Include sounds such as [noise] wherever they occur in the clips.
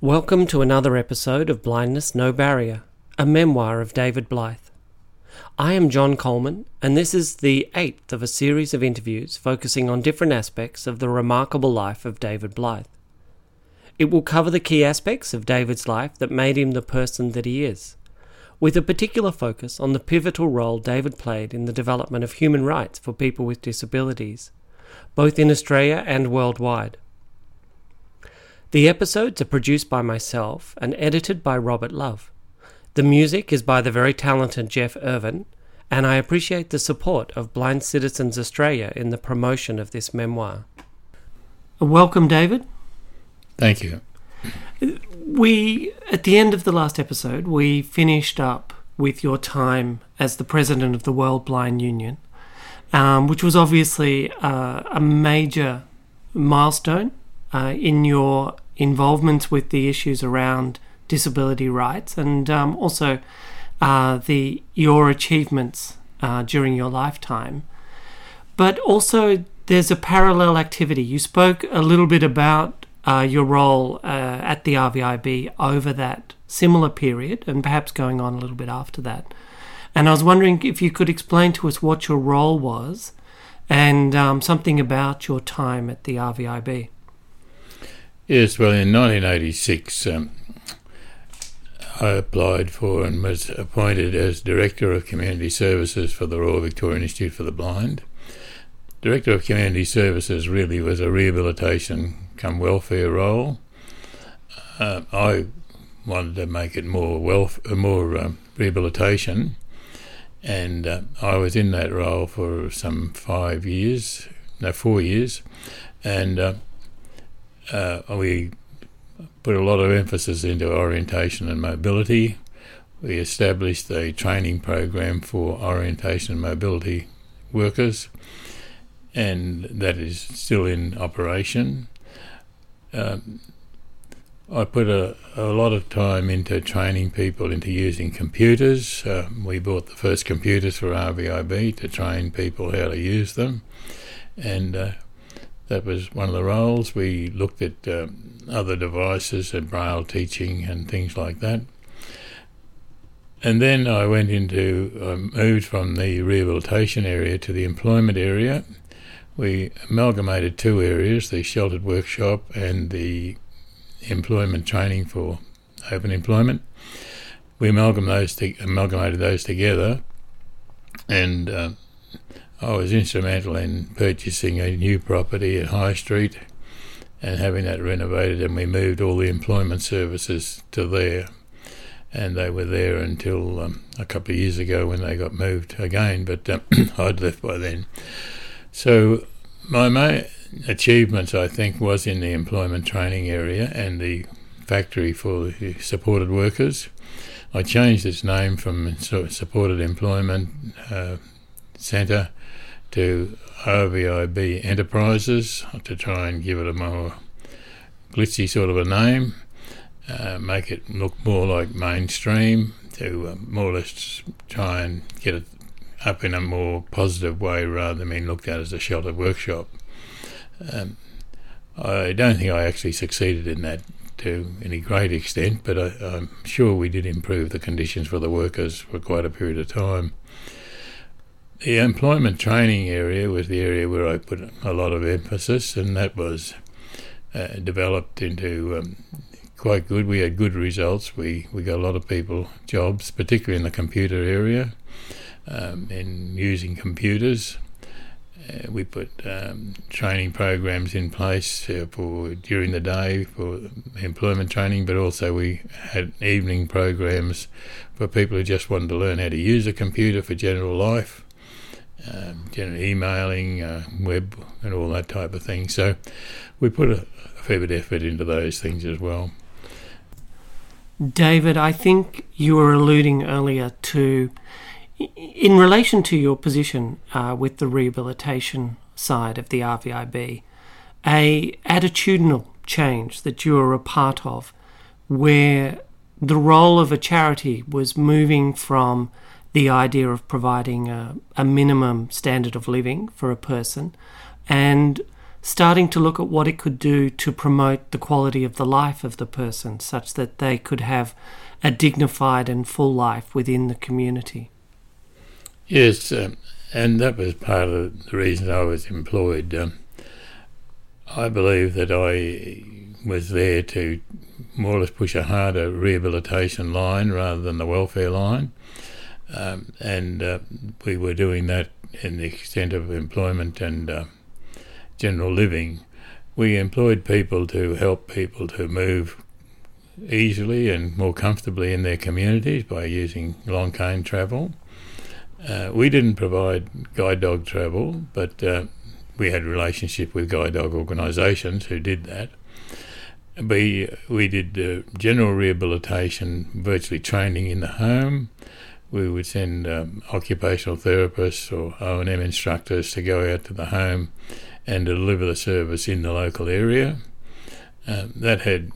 Welcome to another episode of Blindness No Barrier, a memoir of David Blythe. I am John Coleman, and this is the eighth of a series of interviews focusing on different aspects of the remarkable life of David Blythe. It will cover the key aspects of David's life that made him the person that he is, with a particular focus on the pivotal role David played in the development of human rights for people with disabilities, both in Australia and worldwide. The episodes are produced by myself and edited by Robert Love. The music is by the very talented Jeff Irvin, and I appreciate the support of Blind Citizens Australia in the promotion of this memoir. Welcome, David. Thank you. We, at the end of the last episode, we finished up with your time as the president of the World Blind Union, um, which was obviously uh, a major milestone uh, in your involvement with the issues around disability rights and um, also uh, the your achievements uh, during your lifetime. But also, there's a parallel activity. You spoke a little bit about uh, your role uh, at the RVIB over that similar period and perhaps going on a little bit after that. And I was wondering if you could explain to us what your role was and um, something about your time at the RVIB. Yes, well, in 1986, um, I applied for and was appointed as Director of Community Services for the Royal Victorian Institute for the Blind. Director of Community Services really was a rehabilitation come welfare role. Uh, I wanted to make it more wealth, uh, more uh, rehabilitation, and uh, I was in that role for some five years, no, four years, and uh, uh, we put a lot of emphasis into orientation and mobility. We established a training program for orientation and mobility workers, and that is still in operation. Um, I put a, a lot of time into training people into using computers. Uh, we bought the first computers for RVIB to train people how to use them, and uh, that was one of the roles. We looked at um, other devices and braille teaching and things like that. And then I went into, um, moved from the rehabilitation area to the employment area. We amalgamated two areas, the sheltered workshop and the employment training for open employment. We amalgamated those together and uh, I was instrumental in purchasing a new property at High Street and having that renovated, and we moved all the employment services to there. And they were there until um, a couple of years ago when they got moved again, but um, [clears throat] I'd left by then. So my main achievements, I think, was in the employment training area and the factory for the supported workers. I changed its name from Supported Employment uh, Centre to RVIB Enterprises to try and give it a more glitzy sort of a name, uh, make it look more like mainstream, to uh, more or less try and get it up in a more positive way rather than being looked at as a sheltered workshop. Um, I don't think I actually succeeded in that to any great extent, but I, I'm sure we did improve the conditions for the workers for quite a period of time. The employment training area was the area where I put a lot of emphasis, and that was uh, developed into um, quite good. We had good results. We, we got a lot of people jobs, particularly in the computer area, um, in using computers. Uh, we put um, training programs in place uh, for during the day for employment training, but also we had evening programs for people who just wanted to learn how to use a computer for general life um, emailing, uh, web, and all that type of thing. So we put a, a fair bit of effort into those things as well. David, I think you were alluding earlier to, in relation to your position uh, with the rehabilitation side of the RVIB, a attitudinal change that you were a part of, where the role of a charity was moving from the idea of providing a, a minimum standard of living for a person and starting to look at what it could do to promote the quality of the life of the person such that they could have a dignified and full life within the community. Yes, um, and that was part of the reason I was employed. Um, I believe that I was there to more or less push a harder rehabilitation line rather than the welfare line. Um, and uh, we were doing that in the extent of employment and uh, general living. We employed people to help people to move easily and more comfortably in their communities by using long cane travel. Uh, we didn't provide guide dog travel, but uh, we had relationship with guide dog organisations who did that. We we did uh, general rehabilitation, virtually training in the home. We would send um, occupational therapists or O and M instructors to go out to the home and deliver the service in the local area. Um, that had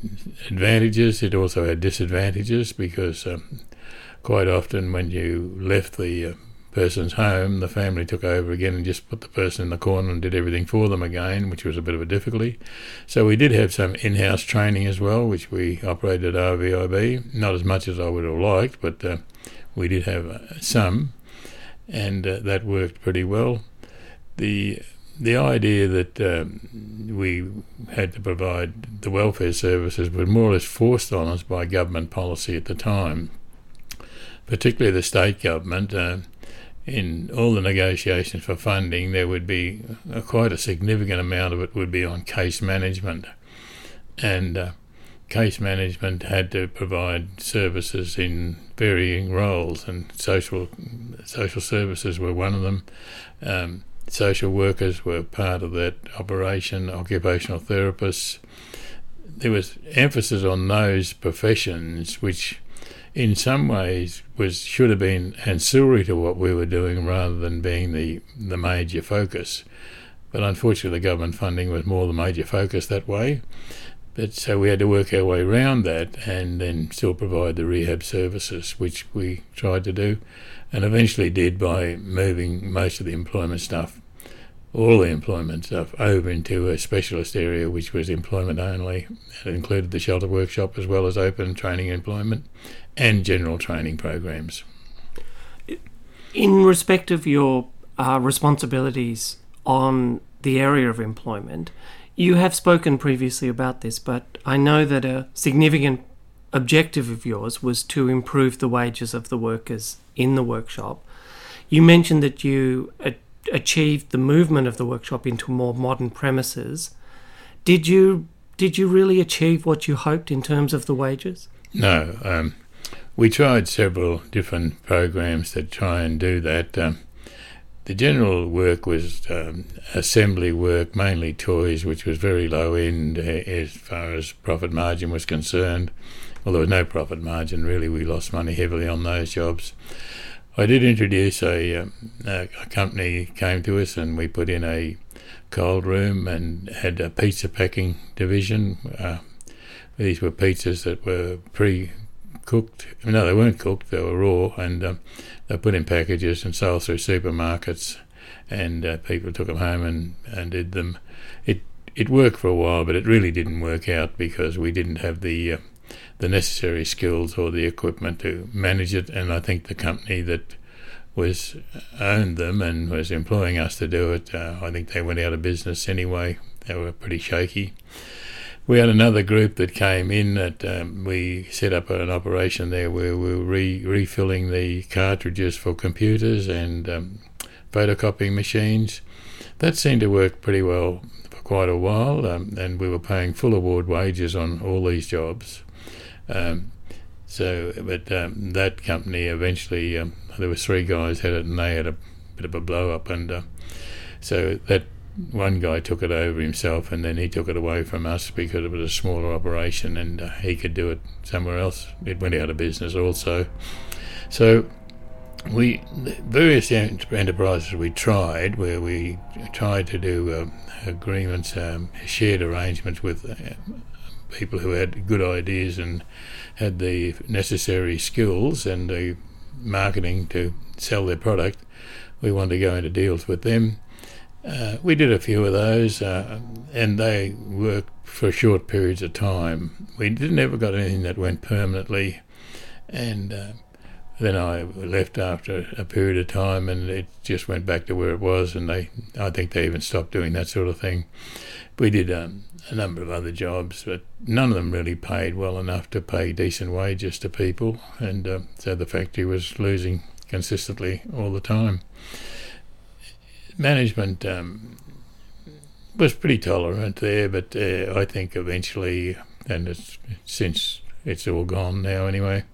advantages. It also had disadvantages because um, quite often when you left the uh, person's home, the family took over again and just put the person in the corner and did everything for them again, which was a bit of a difficulty. So we did have some in-house training as well, which we operated at RVIB. Not as much as I would have liked, but uh, we did have uh, some, and uh, that worked pretty well. The the idea that um, we had to provide the welfare services was more or less forced on us by government policy at the time, particularly the state government. Uh, in all the negotiations for funding, there would be a, quite a significant amount of it would be on case management, and uh, case management had to provide services in varying roles, and social social services were one of them. Um, social workers were part of that operation. Occupational therapists. There was emphasis on those professions which in some ways was should have been ancillary to what we were doing rather than being the the major focus. But unfortunately, the government funding was more the major focus that way. But so we had to work our way around that and then still provide the rehab services, which we tried to do, and eventually did by moving most of the employment stuff all the employment stuff over into a specialist area which was employment only. It included the shelter workshop as well as open training employment and general training programs. In respect of your uh, responsibilities on the area of employment, you have spoken previously about this, but I know that a significant objective of yours was to improve the wages of the workers in the workshop. You mentioned that you uh, achieved the movement of the workshop into more modern premises. Did you did you really achieve what you hoped in terms of the wages? No, um, we tried several different programs that try and do that. Um, the general work was um, assembly work, mainly toys, which was very low end uh, as far as profit margin was concerned. Well, there was no profit margin really. We lost money heavily on those jobs. I did introduce a, um, a, a, company came to us and we put in a cold room and had a pizza packing division. Uh, these were pizzas that were pre-cooked. No, they weren't cooked; they were raw, and um, they put in packages and sold through supermarkets. And uh, people took them home and, and did them. It it worked for a while, but it really didn't work out because we didn't have the uh, the necessary skills or the equipment to manage it. And I think the company that was owned them and was employing us to do it, uh, I think they went out of business anyway. They were pretty shaky. We had another group that came in that um, we set up an operation there where we were re- refilling the cartridges for computers and um, photocopying machines. That seemed to work pretty well for quite a while, um, and we were paying full award wages on all these jobs. Um, so, but um, that company eventually, um, there was three guys had it, and they had a bit of a blow up, and uh, so that one guy took it over himself, and then he took it away from us because it was a smaller operation, and uh, he could do it somewhere else. It went out of business also. So we various enterprises we tried where we tried to do uh, agreements, um, shared arrangements with uh, people who had good ideas and had the necessary skills and the marketing to sell their product. We wanted to go into deals with them. Uh, we did a few of those, uh, and they worked for short periods of time. We didn't ever got anything that went permanently, and uh, then I left after a period of time, and it just went back to where it was. And they, I think they even stopped doing that sort of thing. We did um, a number of other jobs, but none of them really paid well enough to pay decent wages to people, and uh, so the factory was losing consistently all the time management um, was pretty tolerant there, but uh, I think eventually, and it's, since it's all gone now anyway,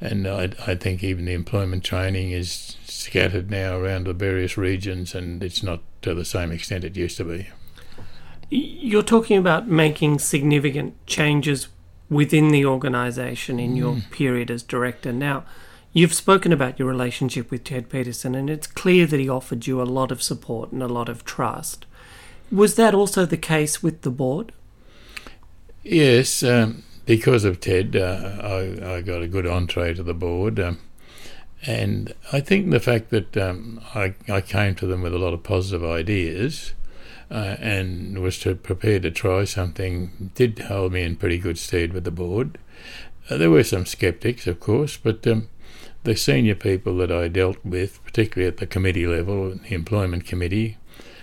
and I, I think even the employment training is scattered now around the various regions, and it's not to the same extent it used to be. You're talking about making significant changes within the organisation in mm. your period as director. Now, You've spoken about your relationship with Ted Peterson, and it's clear that he offered you a lot of support and a lot of trust. Was that also the case with the board? Yes, um, because of Ted, uh, I, I, got a good entree to the board. Um, and I think the fact that um, I, I, came to them with a lot of positive ideas uh, and was to, prepared to try something did hold me in pretty good stead with the board. Uh, there were some skeptics, of course, but um, the senior people that I dealt with, particularly at the committee level, the employment committee,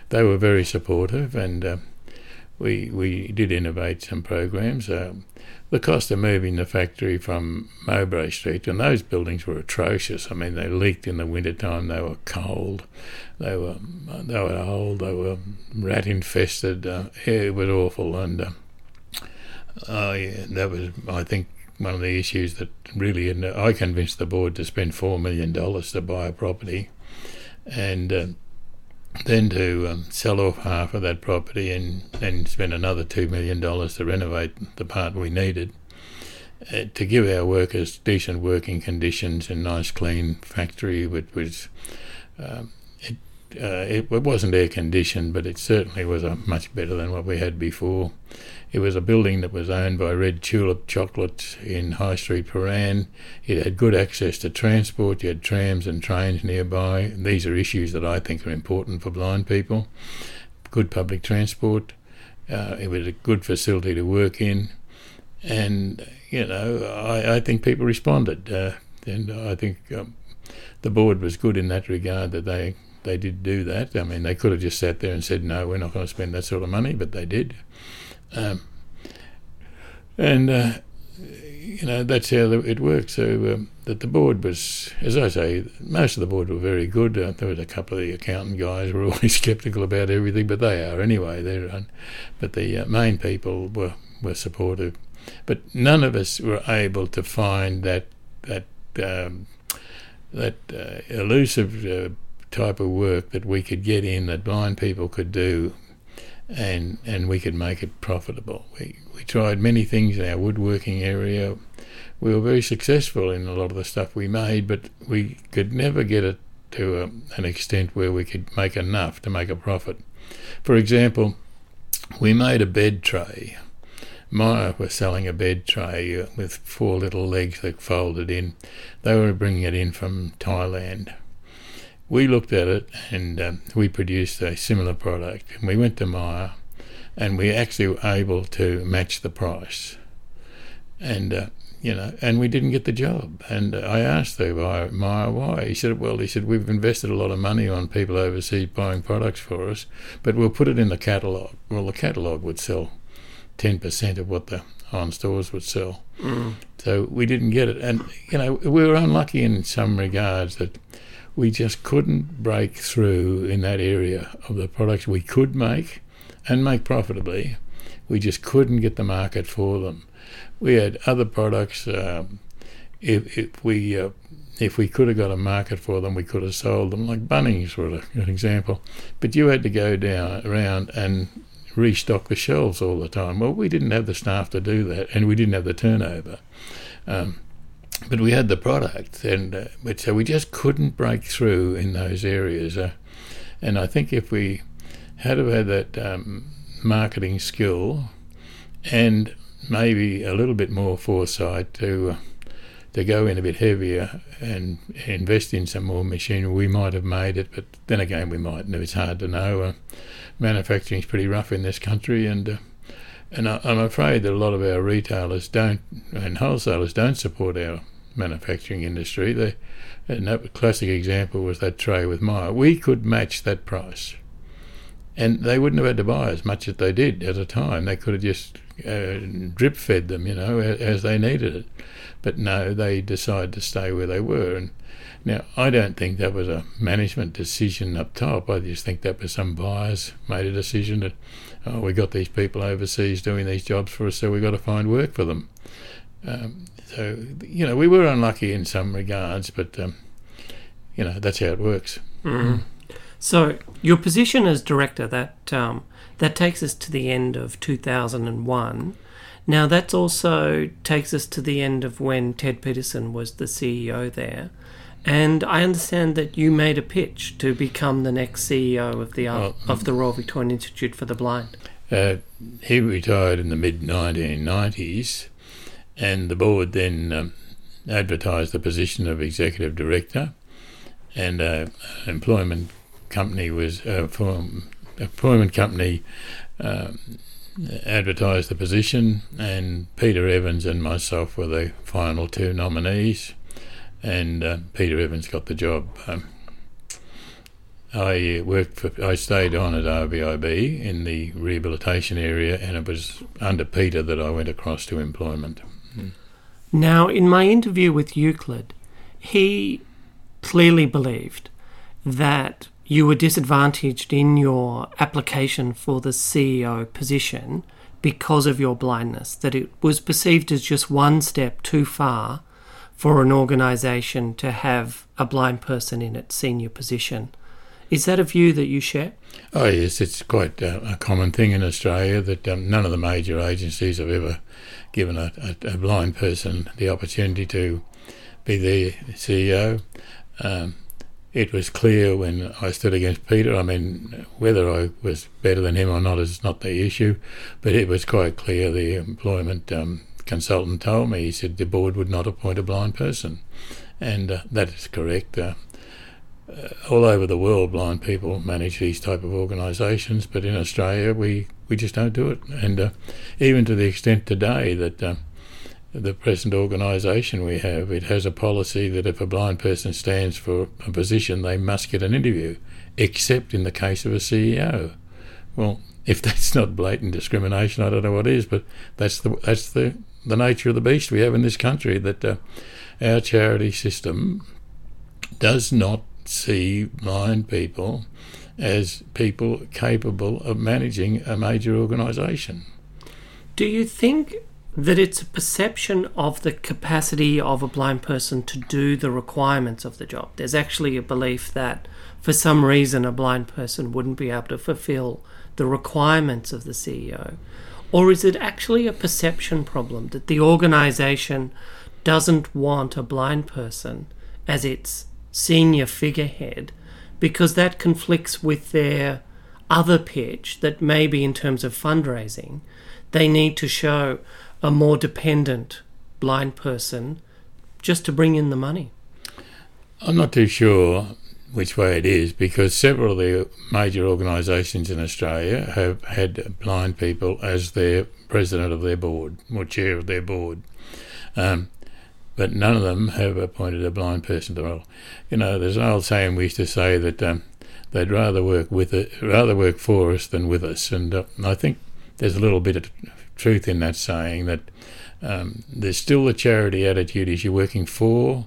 they were very supportive, and uh, we we did innovate some programs. Uh, the cost of moving the factory from Mowbray Street, and those buildings were atrocious. I mean, they leaked in the winter time. They were cold. They were they were old. They were rat infested. Uh, it was awful, and uh, I, that was I think one of the issues that really, and I convinced the board to spend four million dollars to buy a property, and uh, then to um, sell off half of that property and then spend another two million dollars to renovate the part we needed. Uh, to give our workers decent working conditions and nice clean factory, which was um, it, uh, it, it wasn't air conditioned, but it certainly was much better than what we had before. It was a building that was owned by Red Tulip Chocolate in High Street, Prahran. It had good access to transport. You had trams and trains nearby. These are issues that I think are important for blind people. Good public transport. Uh, it was a good facility to work in. And, you know, I, I think people responded. Uh, and I think um, the board was good in that regard that they, they did do that. I mean, they could have just sat there and said, no, we're not going to spend that sort of money, but they did. Um, and uh, you know that's how it worked. So um, that the board was, as I say, most of the board were very good. Uh, there was a couple of the accountant guys were [laughs] always sceptical about everything, but they are anyway. They're, but the uh, main people were were supportive. But none of us were able to find that that um, that uh, elusive uh, type of work that we could get in that blind people could do and and we could make it profitable. We we tried many things in our woodworking area. We were very successful in a lot of the stuff we made, but we could never get it to a, an extent where we could make enough to make a profit. For example, we made a bed tray. Myer was selling a bed tray with four little legs that folded in. They were bringing it in from Thailand we looked at it and um, we produced a similar product. And we went to Myer and we actually were able to match the price. And, uh, you know, and we didn't get the job. And uh, I asked the Myer why. He said, well, he said, we've invested a lot of money on people overseas buying products for us, but we'll put it in the catalogue. Well, the catalogue would sell 10% of what the on stores would sell. Mm. So we didn't get it. And, you know, we were unlucky in some regards that we just couldn't break through in that area of the products we could make and make profitably. We just couldn't get the market for them. We had other products. Um, if, if we uh, if we could have got a market for them, we could have sold them. Like Bunnings were an example, but you had to go down around and restock the shelves all the time. Well, we didn't have the staff to do that, and we didn't have the turnover. Um, but we had the product, and uh, but so we just couldn't break through in those areas. Uh, and I think if we had have had that um, marketing skill and maybe a little bit more foresight to uh, to go in a bit heavier and invest in some more machinery, we might have made it. But then again, we mightn't. It's hard to know. Uh, manufacturing is pretty rough in this country, and uh, and I, I'm afraid that a lot of our retailers don't and wholesalers don't support our manufacturing industry. They, and that classic example was that tray with Myer. We could match that price, and they wouldn't have had to buy as much as they did at a time. They could have just uh, drip fed them, you know, as, they needed it. But no, they decided to stay where they were. And now I don't think that was a management decision up top. I just think that was some buyers made a decision that oh, we got these people overseas doing these jobs for us, so we've got to find work for them. Um, so you know, we were unlucky in some regards, but um, you know that's how it works. Mm. So your position as director that um, that takes us to the end of 2001. Now that also takes us to the end of when Ted Peterson was the CEO there. And I understand that you made a pitch to become the next CEO of the well, of the Royal Victorian Institute for the Blind. Uh, he retired in the mid 1990s, and the board then um, advertised the position of executive director, and uh, an employment company was uh, employment company. Um, advertised the position, and Peter Evans and myself were the final two nominees and uh, Peter Evans got the job. Um, I worked for, I stayed on at RVIB in the rehabilitation area, and it was under Peter that I went across to employment. Now, in my interview with Euclid, he clearly believed that you were disadvantaged in your application for the CEO position because of your blindness, that it was perceived as just one step too far for an organisation to have a blind person in its senior position. Is that a view that you share? Oh, yes, it's quite uh, a common thing in Australia that um, none of the major agencies have ever given a, a, a, blind person the opportunity to be the CEO. Um, it was clear when I stood against Peter. I mean, whether I was better than him or not is not the issue, but it was quite clear the employment um, consultant told me. He said the board would not appoint a blind person, and uh, that is correct. Uh, uh, all over the world, blind people manage these type of organisations, but in Australia, we, we just don't do it. And uh, even to the extent today that uh, the present organisation we have, it has a policy that if a blind person stands for a position, they must get an interview, except in the case of a CEO. Well, [laughs] if that's not blatant discrimination, I don't know what is. But that's the that's the the nature of the beast we have in this country that uh, our charity system does not see blind people as people capable of managing a major organisation. Do you think that it's a perception of the capacity of a blind person to do the requirements of the job? There's actually a belief that for some reason a blind person wouldn't be able to fulfill the requirements of the CEO. Or is it actually a perception problem that the organization doesn't want a blind person as its senior figurehead because that conflicts with their other pitch that maybe in terms of fundraising they need to show a more dependent blind person just to bring in the money? I'm not too sure which way it is because several of the major organisations in Australia have had blind people as their president of their board or chair of their board. Um, but none of them have appointed a blind person to the role. You know, there's an old saying we used to say that um, they'd rather work with it, rather work for us than with us, and uh, I think there's a little bit of truth in that saying that um, there's still the charity attitude: is you're working for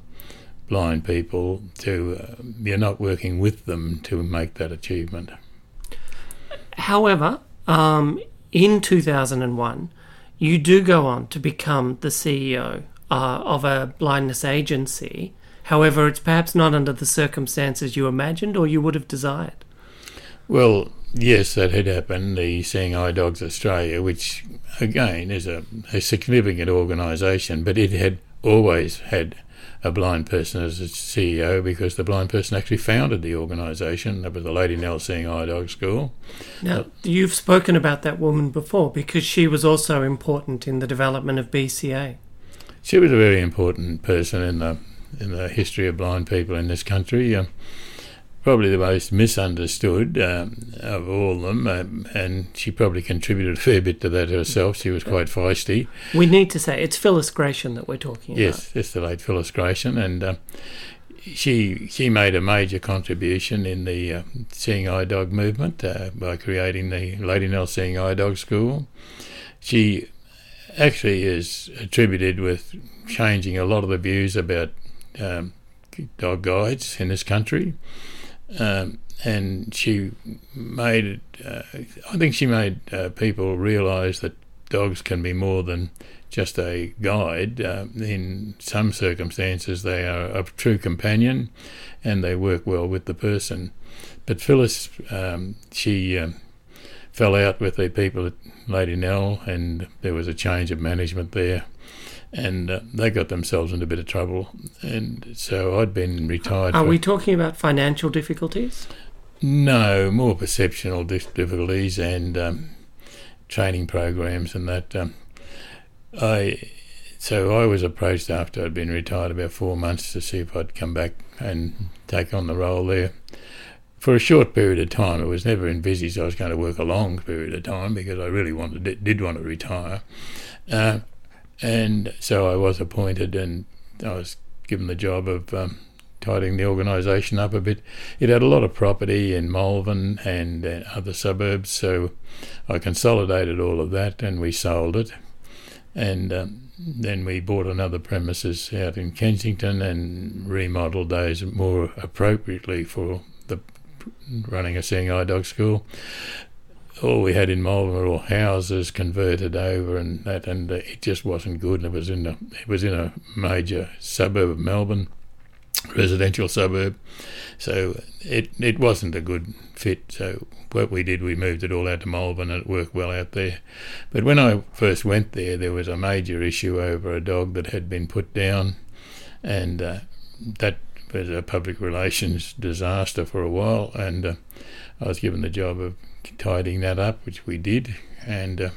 blind people to uh, you're not working with them to make that achievement. However, um, in 2001, you do go on to become the CEO uh, of a blindness agency. However, it's perhaps not under the circumstances you imagined or you would have desired. Well, yes, that had happened. The Seeing Eye Dogs Australia, which again is a, a significant organisation, but it had always had a blind person as its CEO because the blind person actually founded the organisation. That was the Lady Nell Seeing Eye Dog School. Now, you've spoken about that woman before because she was also important in the development of BCA. She was a very important person in the in the history of blind people in this country. Uh, probably the most misunderstood um, of all of them, um, and she probably contributed a fair bit to that herself. She was quite feisty. We need to say it's Phyllis Gratian that we're talking yes, about. Yes, it's the late Phyllis Gratian, and uh, she she made a major contribution in the uh, Seeing Eye Dog movement uh, by creating the Lady Nell Seeing Eye Dog School. She actually is attributed with changing a lot of the views about um, dog guides in this country. Um, and she made, uh, I think she made uh, people realise that dogs can be more than just a guide. Uh, in some circumstances, they are a true companion and they work well with the person. But Phyllis, um, she um, fell out with the people at Lady Nell, and there was a change of management there and uh, they got themselves into a bit of trouble. And so I'd been retired. Are we talking about financial difficulties? No, more perceptual difficulties and um, training programs and that. Um, I so I was approached after I'd been retired about four months to see if I'd come back and take on the role there. For a short period of time, it was never envisaged I was going to work a long period of time because I really wanted did want to retire. Uh, and so I was appointed, and I was given the job of um, tidying the organisation up a bit. It had a lot of property in Malvern and uh, other suburbs, so I consolidated all of that and we sold it. And um, then we bought another premises out in Kensington and remodelled those more appropriately for the running a seeing eye dog school all we had in Malvern were all houses converted over and that, and it just wasn't good. And it was in a it was in a major suburb of Melbourne, residential suburb, so it it wasn't a good fit. So what we did, we moved it all out to Melbourne, and it worked well out there. But when I first went there, there was a major issue over a dog that had been put down, and uh, that was a public relations disaster for a while, and uh, I was given the job of tidying that up, which we did, and uh,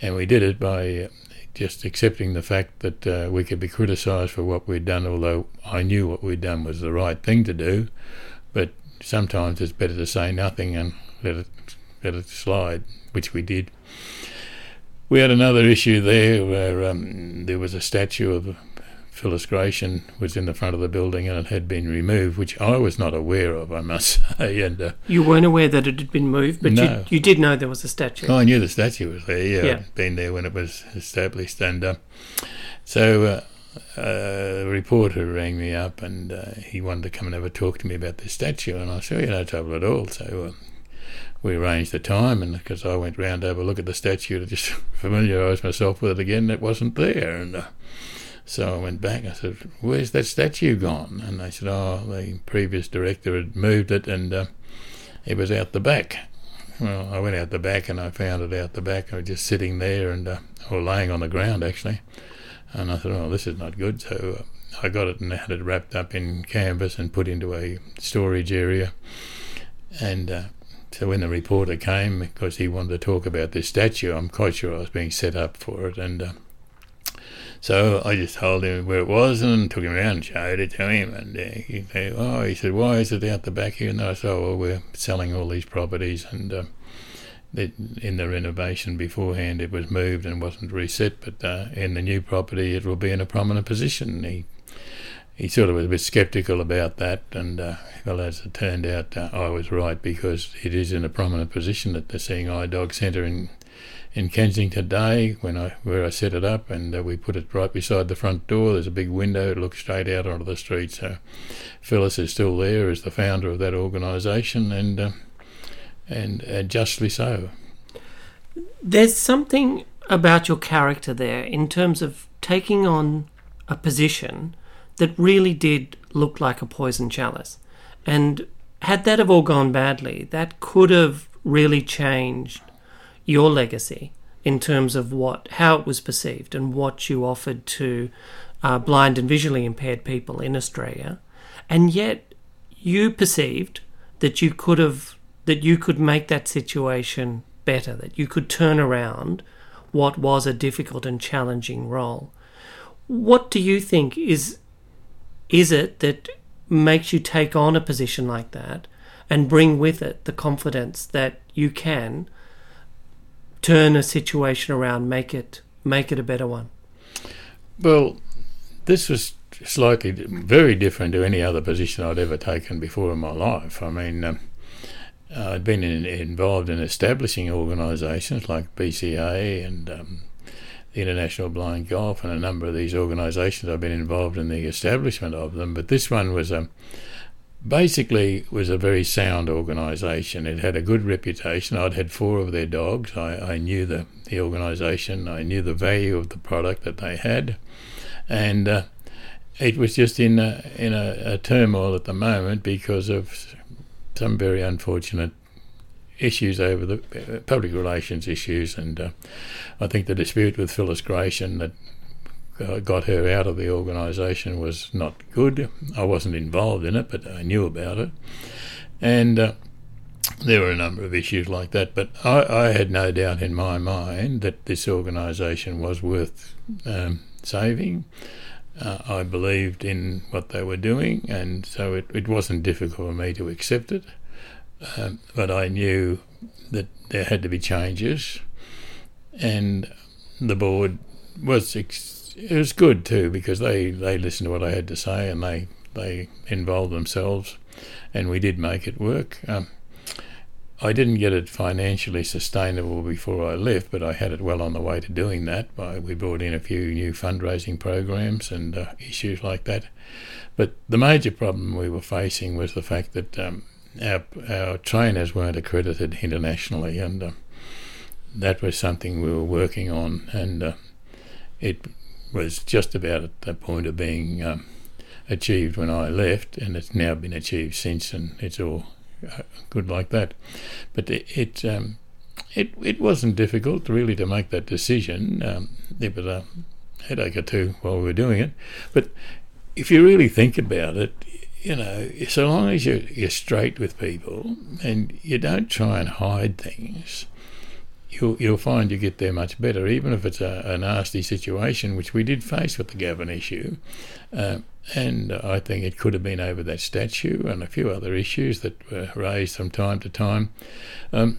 and we did it by just accepting the fact that uh, we could be criticised for what we'd done, although I knew what we'd done was the right thing to do. But sometimes it's better to say nothing and let it let it slide, which we did. We had another issue there where um, there was a statue of Phyllis Gratian was in the front of the building and it had been removed, which I was not aware of, I must [laughs] say. And uh, you weren't aware that it had been moved, but no. you, you, did know there was a statue. Oh, I knew the statue was there. Yeah, yeah. I'd been there when it was established, and uh, so. Uh, a reporter rang me up and uh, he wanted to come and have a talk to me about the statue, and I said, oh, "Yeah, no trouble at all." So uh, we arranged the time, and because I went round to have a look at the statue to just [laughs] familiarise myself with it again, it wasn't there, and uh, so I went back. And I said, "Where's that statue gone?" And they said, "Oh, the previous director had moved it, and uh, it was out the back." Well, I went out the back and I found it out the back. I was just sitting there and uh, or laying on the ground actually, and I thought, "Oh, this is not good." So uh, I got it and had it wrapped up in canvas and put into a storage area, and. Uh, so when the reporter came, because he wanted to talk about this statue, I'm quite sure I was being set up for it, and uh, so I just told him where it was and took him around and showed it to him. And uh, he said, "Oh," he said, "Why is it out the back here?" And I said, "Oh, well, we're selling all these properties and." Uh, in the renovation beforehand, it was moved and wasn't reset, but uh, in the new property, it will be in a prominent position. He he sort of was a bit sceptical about that, and uh, well, as it turned out, uh, I was right because it is in a prominent position at the Seeing Eye Dog Centre in in Kensington today when I where I set it up, and uh, we put it right beside the front door. There's a big window; it looks straight out onto the street. So Phyllis is still there as the founder of that organisation, and uh, and uh, justly so. There's something about your character there in terms of taking on a position that really did look like a poison chalice, and had that have all gone badly, that could have really changed your legacy in terms of what how it was perceived and what you offered to uh, blind and visually impaired people in Australia, and yet you perceived that you could have that you could make that situation better, that you could turn around what was a difficult and challenging role. What do you think is is it that makes you take on a position like that and bring with it the confidence that you can turn a situation around, make it make it a better one? Well, this was slightly very different to any other position I'd ever taken before in my life. I mean. Um, I'd been in, involved in establishing organisations like BCA and um, the International Blind Golf and a number of these organisations. I've been involved in the establishment of them, but this one was a um, basically was a very sound organisation. It had a good reputation. I'd had four of their dogs. I, I knew the, the organisation. I knew the value of the product that they had, and uh, it was just in a, in a, a turmoil at the moment because of some very unfortunate issues over the uh, public relations issues, and uh, I think the dispute with Phyllis Gratian that uh, got her out of the organisation was not good. I wasn't involved in it, but I knew about it, and uh, there were a number of issues like that. But I, I had no doubt in my mind that this organisation was worth um, saving. Uh, I believed in what they were doing, and so it, it wasn't difficult for me to accept it. Um, but I knew that there had to be changes, and the board was ex- it was good too because they, they listened to what I had to say and they they involved themselves, and we did make it work. Um, I didn't get it financially sustainable before I left, but I had it well on the way to doing that. we brought in a few new fundraising programs and uh, issues like that. But the major problem we were facing was the fact that um, our, our trainers weren't accredited internationally, and uh, that was something we were working on. And uh, it was just about at the point of being um, achieved when I left, and it's now been achieved since, and it's all good like that. But it it, um, it it wasn't difficult really to make that decision. Um, it was a headache or two while we were doing it, but if you really think about it, you know, so long as you're, you're straight with people and you don't try and hide things, you'll you'll find you get there much better, even if it's a, a nasty situation, which we did face with the Gavin issue. Uh, and I think it could have been over that statue and a few other issues that were raised from time to time. Um,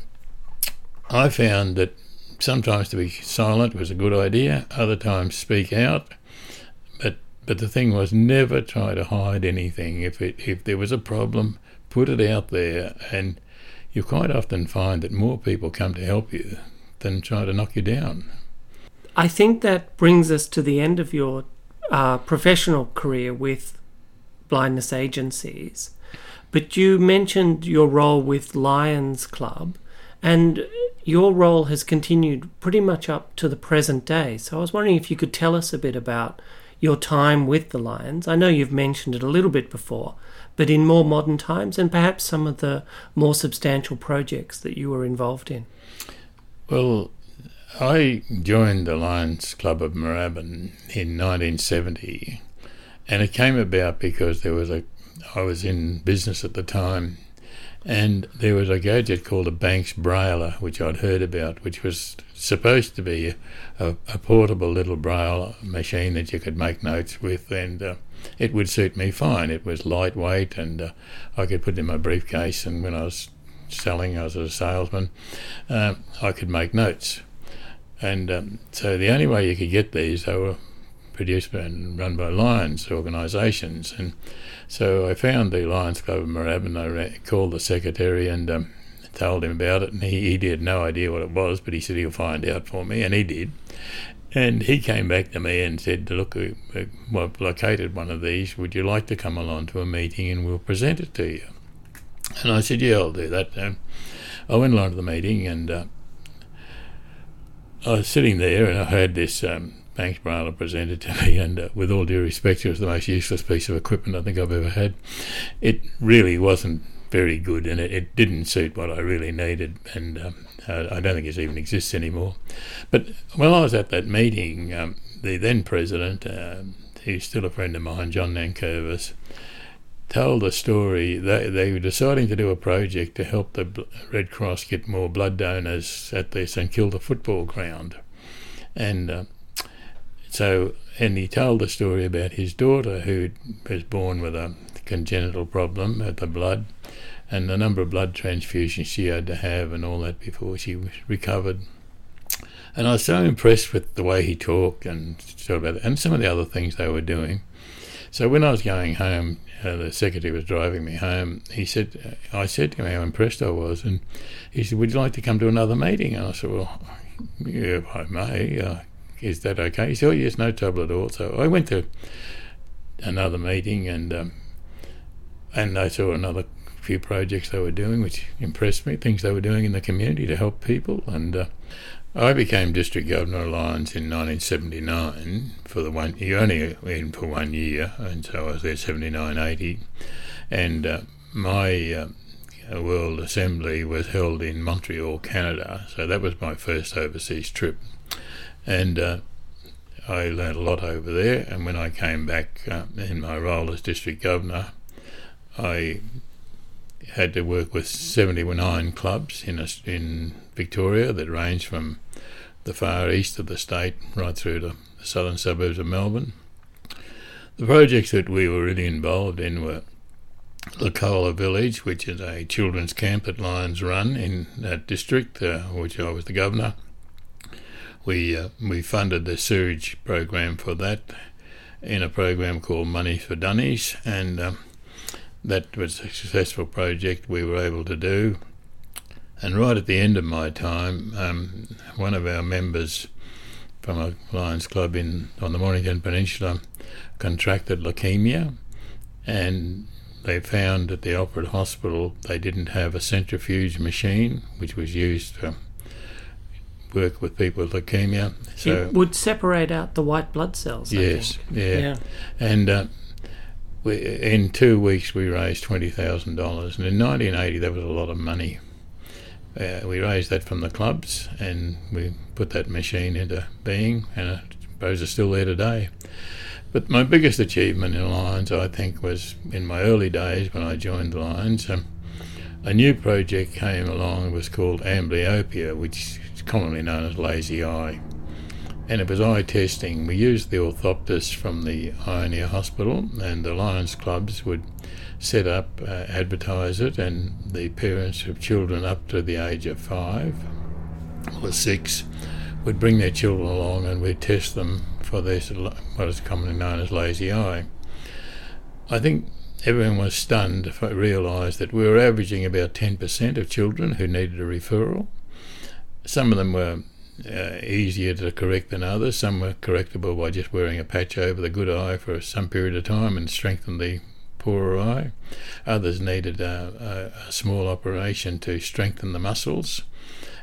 I found that sometimes to be silent was a good idea, other times speak out. But but the thing was never try to hide anything. If it if there was a problem, put it out there, and you quite often find that more people come to help you than try to knock you down. I think that brings us to the end of your uh, professional career with blindness agencies, but you mentioned your role with Lions Club, and your role has continued pretty much up to the present day. So I was wondering if you could tell us a bit about your time with the Lions. I know you've mentioned it a little bit before, but in more modern times, and perhaps some of the more substantial projects that you were involved in. Well, I joined the Lions Club of Moorabbin in 1970, and it came about because there was a I was in business at the time, and there was a gadget called a Banks Brailler, which I'd heard about, which was supposed to be a, a portable little braille machine that you could make notes with, and uh, it would suit me fine. It was lightweight, and uh, I could put it in my briefcase, and when I was selling, I was a salesman, uh, I could make notes. And um, so the only way you could get these, they were produced and run by Lions organisations. And so I found the Lions Club of and I called the secretary and um, told him about it. And he, he had no idea what it was, but he said he'll find out for me. And he did. And he came back to me and said, Look, we've located one of these. Would you like to come along to a meeting and we'll present it to you? And I said, Yeah, I'll do that. And I went along to the meeting and uh, I was sitting there and I heard this um, Banks Brailler presented to [laughs] me, and uh, with all due respect, it was the most useless piece of equipment I think I've ever had. It really wasn't very good, and it, it didn't suit what I really needed, and um, I don't think it even exists anymore. But while I was at that meeting, um, the then president uh, he's still a friend of mine, John Nankervis, told the story. They, they were deciding to do a project to help the Red Cross get more blood donors at the St Kilda football ground. And uh, so, and he told the story about his daughter who was born with a congenital problem at the blood and the number of blood transfusions she had to have and all that before she recovered. And I was so impressed with the way he talked and sort of, and some of the other things they were doing. So when I was going home, uh, the secretary was driving me home. He said, uh, I said to him how impressed I was, and he said, "Would you like to come to another meeting?" And I said, "Well, yeah, I may. Uh, is that okay?" He said, "Oh, yes, no trouble at all." So I went to another meeting, and um, and I saw another few projects they were doing, which impressed me. Things they were doing in the community to help people, and uh, I became district governor of Lions in 1979 for the one. You only in for one year, and so I was there 79, 80, and uh, my uh, World Assembly was held in Montreal, Canada. So that was my first overseas trip, and uh, I learned a lot over there. And when I came back uh, in my role as district governor, I had to work with 79 clubs in a, in Victoria that range from the far east of the state right through to the southern suburbs of Melbourne. The projects that we were really involved in were Licola Village, which is a children's camp that Lions run in that district, uh, which I was the governor. We uh, we funded the sewage program for that in a program called Money for Dunnies, and um, that was a successful project we were able to do. And right at the end of my time, um, one of our members from a Lions Club in on the Mornington Peninsula contracted leukemia, and they found at the Alfred Hospital they didn't have a centrifuge machine, which was used to work with people with leukemia. So it would separate out the white blood cells. yes, yeah. yeah, and. Uh, we, in two weeks, we raised twenty thousand dollars, and in 1980, that was a lot of money uh, we raised that from the clubs and we put that machine into being, and I suppose it's still there today. But my biggest achievement in Lions, I think, was in my early days when I joined the Lions. Um, a new project came along, it was called amblyopia, which is commonly known as lazy eye. And it was eye testing. We used the orthoptists from the Eye and Ear Hospital, and the Lions clubs would set up, uh, advertise it, and the parents of children up to the age of five or six would bring their children along and we'd test them for this, what is commonly known as lazy eye. I think everyone was stunned to realise that we were averaging about 10% of children who needed a referral. Some of them were uh, easier to correct than others. Some were correctable by just wearing a patch over the good eye for some period of time and strengthen the poorer eye. Others needed a, a, a small operation to strengthen the muscles,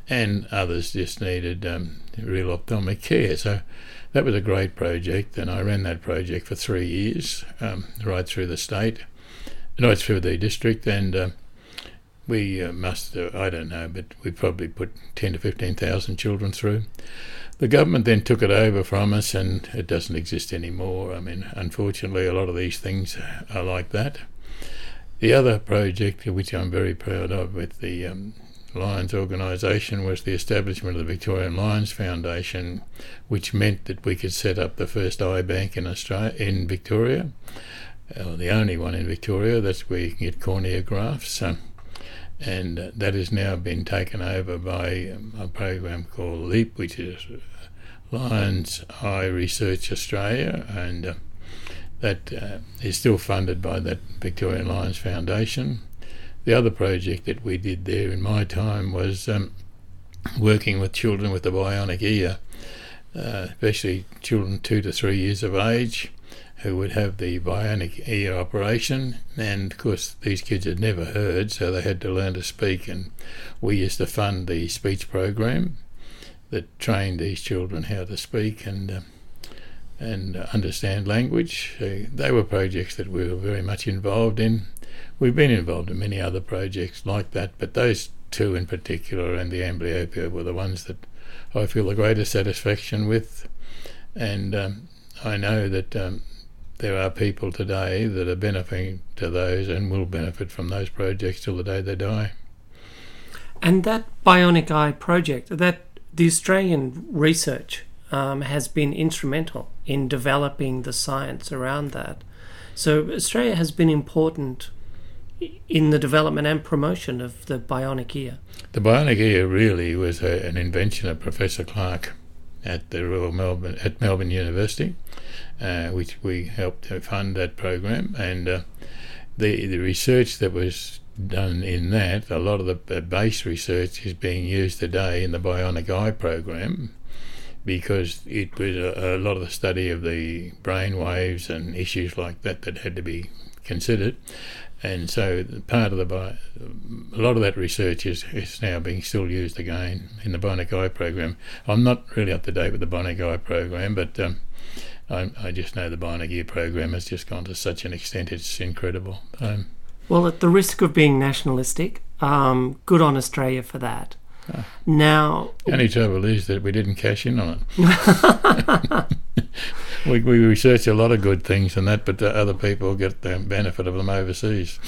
and others just needed um, real ophthalmic care. So that was a great project, and I ran that project for three years, um, right through the state, right through the district, and uh, we uh, must, uh, I don't know, but we probably put 10 to 15,000 children through. The government then took it over from us and it doesn't exist anymore. I mean, unfortunately, a lot of these things are like that. The other project, which I'm very proud of with the um, Lions organisation, was the establishment of the Victorian Lions Foundation, which meant that we could set up the first eye bank in Australia, in Victoria, uh, the only one in Victoria. That's where you can get cornea grafts. Um, and uh, that has now been taken over by um, a program called LEAP, which is Lions Eye Research Australia, and uh, that uh, is still funded by that Victorian Lions Foundation. The other project that we did there in my time was um, working with children with the bionic ear, uh, especially children two to three years of age who would have the bionic ear operation. And of course, these kids had never heard, so they had to learn to speak. And we used to fund the speech program that trained these children how to speak and uh, and understand language. They were projects that we were very much involved in. We've been involved in many other projects like that, but those two in particular and the amblyopia were the ones that I feel the greatest satisfaction with. And um, I know that um, there are people today that are benefiting to those and will benefit from those projects till the day they die. And that bionic eye project, that the Australian research um, has been instrumental in developing the science around that. So Australia has been important in the development and promotion of the bionic ear. The bionic ear really was a, an invention of Professor Clark at the Royal Melbourne at Melbourne University, uh, which we helped fund that program, and uh, the the research that was done in that, a lot of the base research is being used today in the bionic eye program because it was a, a, lot of the study of the brain waves and issues like that that had to be considered. And so part of the a lot of that research is, is now being still used again in the bionic eye program. I'm not really up to date with the bionic eye program, but um, I, I, just know the bionic ear program has just gone to such an extent it's incredible. Um, well, at the risk of being nationalistic, um, good on Australia for that. Oh. Now, the only trouble is that we didn't cash in on it. [laughs] [laughs] [laughs] we, we research a lot of good things and that, but other people get the benefit of them overseas.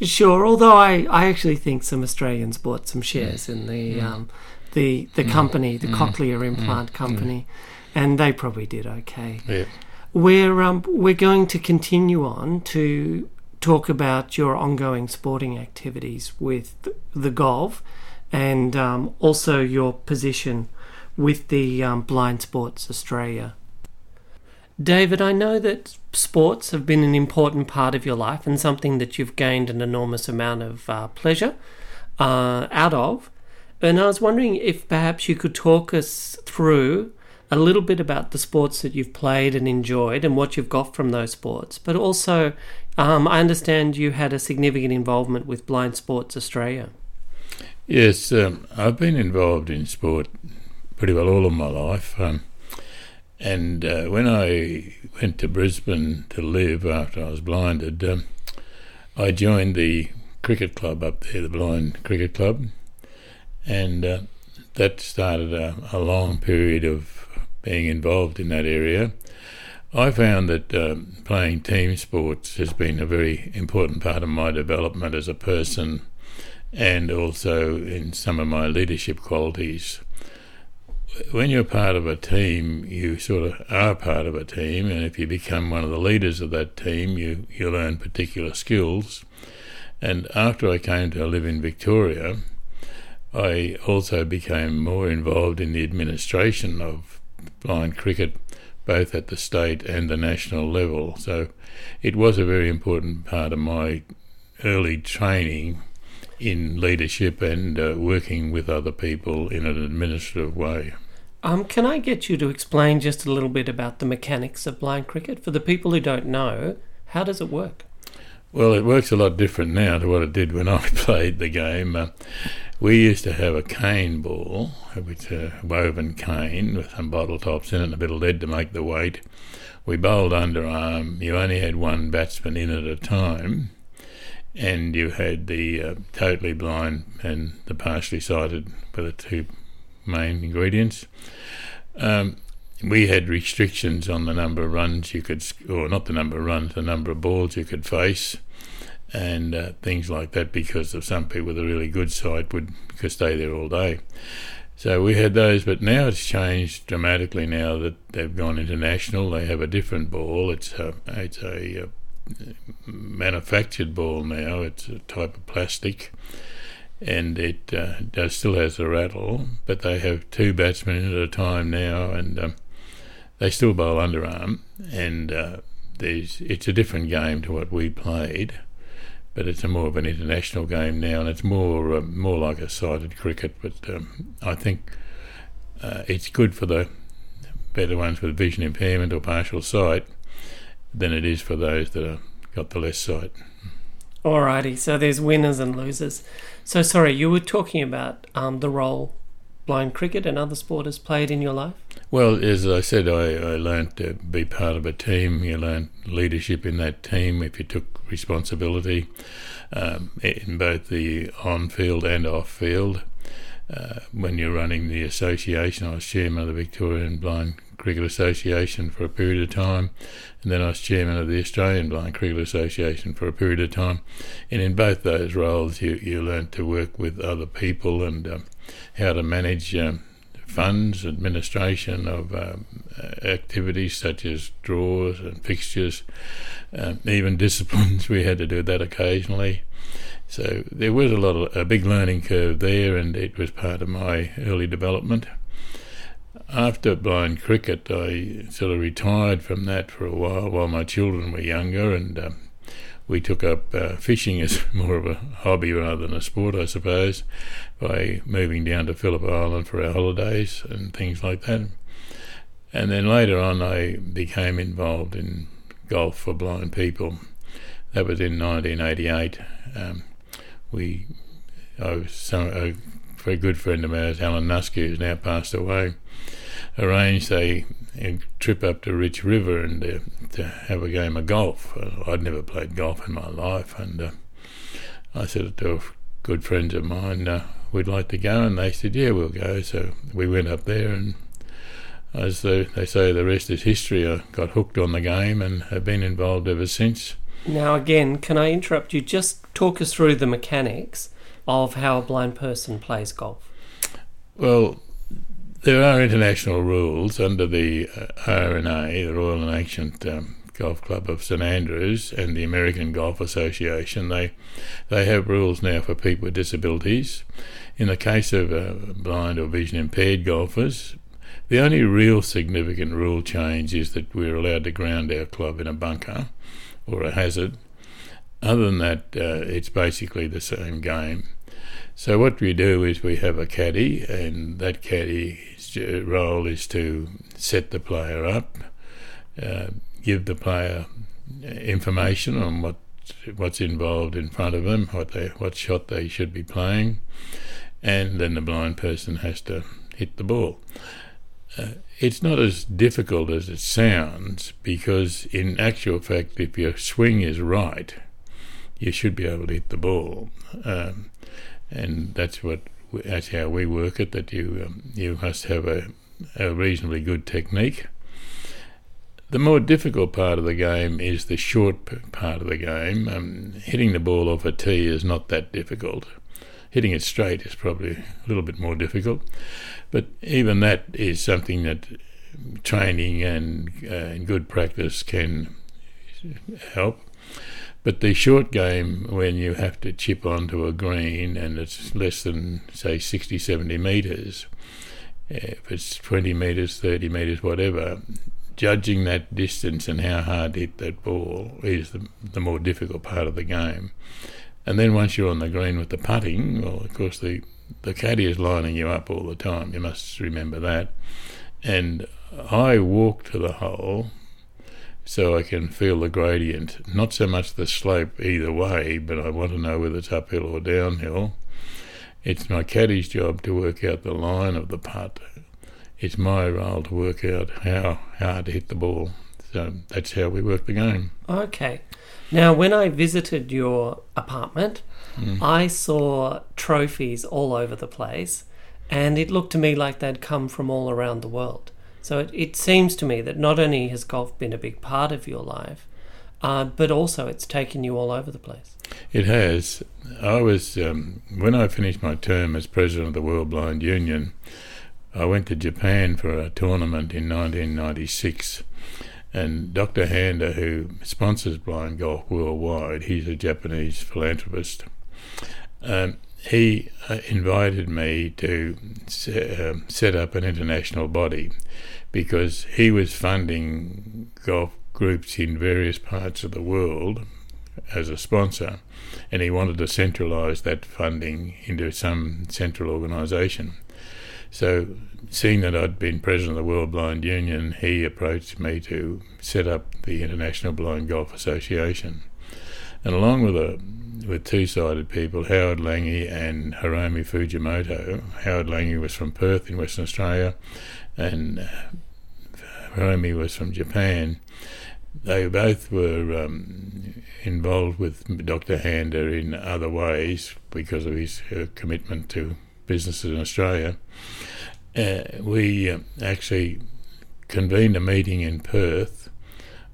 Sure, although I, I actually think some Australians bought some shares in the mm. um, the the mm. company, the mm. cochlear implant company, and they probably did okay. Yeah. We're um, we're going to continue on to talk about your ongoing sporting activities with the golf and um, also your position with the um, Blind Sports Australia. David, I know that sports have been an important part of your life and something that you've gained an enormous amount of uh, pleasure uh, out of. And I was wondering if perhaps you could talk us through a little bit about the sports that you've played and enjoyed and what you've got from those sports. But also, um, I understand you had a significant involvement with Blind Sports Australia. Yes, um, I've been involved in sport pretty well all of my life. Um, and uh, when I went to Brisbane to live after I was blinded, um, I joined the cricket club up there, the Blind Cricket Club. And uh, that started a, a long period of being involved in that area. I found that um, playing team sports has been a very important part of my development as a person and also in some of my leadership qualities. When you're part of a team, you sort of are part of a team, and if you become one of the leaders of that team, you, you learn particular skills. And after I came to live in Victoria, I also became more involved in the administration of blind cricket, both at the state and the national level. So it was a very important part of my early training in leadership and uh, working with other people in an administrative way. Um, can I get you to explain just a little bit about the mechanics of blind cricket for the people who don't know? How does it work? Well, it works a lot different now to what it did when [laughs] I played the game. Uh, we used to have a cane ball, which a woven cane with some bottle tops in it and a bit of lead to make the weight. We bowled underarm. You only had one batsman in at a time, and you had the uh, totally blind and the partially sighted were the two main ingredients. Um, we had restrictions on the number of runs you could, or not the number of runs, the number of balls you could face and uh, things like that because of some people with a really good sight would could stay there all day. So we had those, but now it's changed dramatically. Now that they've gone international, they have a different ball. It's a it's a, a uh, manufactured ball now. It's a type of plastic, and it uh, does still has a rattle. But they have two batsmen at a time now, and um, they still bowl underarm. And uh, there's it's a different game to what we played but it's a more of an international game now, and it's more uh, more like a sighted cricket. But um, I think uh, it's good for the better ones with vision impairment or partial sight than it is for those that have got the less sight. Alrighty, so there's winners and losers. So sorry, you were talking about um, the role blind cricket and other sport has played in your life? Well, as I said, I, I learned to be part of a team. You learn leadership in that team if you took responsibility um, in both the on field and off field. uh, when you're running the association. I was chairman of the Victorian Blind Cricket Association for a period of time, and then I was chairman of the Australian Blind Cricket Association for a period of time. And in both those roles, you, you learn to work with other people and um, how to manage. Um, funds, administration of um, activities such as draws and fixtures, um, even [laughs] disciplines. We had to do that occasionally. So there was a lot of a big learning curve there, and it was part of my early development. After blind cricket, I sort of retired from that for a while while my children were younger, and um, we took up uh, fishing as [laughs] more of a hobby rather than a sport, I suppose, by moving down to Phillip Island for our holidays and things like that. And then later on, I became involved in golf for blind people. That was in 1988. Um, we, I was some, a very good friend of ours, Alan Nusky, who's now passed away, arranged a, a trip up to Rich River and uh, to have a game of golf. I'd never played golf in my life, and uh, I said to good friends of mine, uh, we'd like to go, and they said, yeah, we'll go. So we went up there, and as they say, the rest is history. I got hooked on the game and have been involved ever since. Now, again, can I interrupt you? Just talk us through the mechanics of how a blind person plays golf. Well, there are international rules under the uh, R&A, the Royal and Ancient um, Golf Club of St Andrews, and the American Golf Association. They they have rules now for people with disabilities. In the case of uh, blind or vision impaired golfers, the only real significant rule change is that we're allowed to ground our club in a bunker or a hazard. Other than that, uh, it's basically the same game. So what we do is we have a caddy, and that role is to set the player up, uh, give the player information on what what's involved in front of them, what they what shot they should be playing, and then the blind person has to hit the ball. Uh, it's not as difficult as it sounds because, in actual fact, if your swing is right, you should be able to hit the ball, um, and that's what that's how we work it. That you um, you must have a, a reasonably good technique. The more difficult part of the game is the short part of the game. Um, hitting the ball off a tee is not that difficult. Hitting it straight is probably a little bit more difficult. But even that is something that training and, uh, and good practice can help. But the short game, when you have to chip onto a green and it's less than, say, 60, 70 metres, if it's 20 metres, 30 metres, whatever, judging that distance and how hard to hit that ball is the, the more difficult part of the game. And then once you're on the green with the putting, well, of course, the the caddy is lining you up all the time. You must remember that. And I walk to the hole so I can feel the gradient. Not so much the slope either way, but I want to know whether it's uphill or downhill. It's my caddy's job to work out the line of the putt. It's my role to work out how hard to hit the ball. So that's how we work the game. Okay. Now, when I visited your apartment, Mm. I saw trophies all over the place, and it looked to me like they'd come from all around the world. So it, it seems to me that not only has golf been a big part of your life, uh, but also it's taken you all over the place. It has. I was um, when I finished my term as president of the World Blind Union. I went to Japan for a tournament in 1996 and Dr. Handa, who sponsors blind golf worldwide, he's a Japanese philanthropist. Um, he uh, invited me to uh, set up an international body because he was funding golf groups in various parts of the world as a sponsor, and he wanted to centralise that funding into some central organisation. So, seeing that I'd been president of the World Blind Union, he approached me to set up the International Blind Golf Association. And along with a with two-sighted people, Howard Lange and Hiromi Fujimoto. Howard Lange was from Perth in Western Australia, and uh, Hiromi was from Japan. They both were um, involved with Dr. Handa in other ways because of his uh, commitment to businesses in Australia, uh, we uh, actually convened a meeting in Perth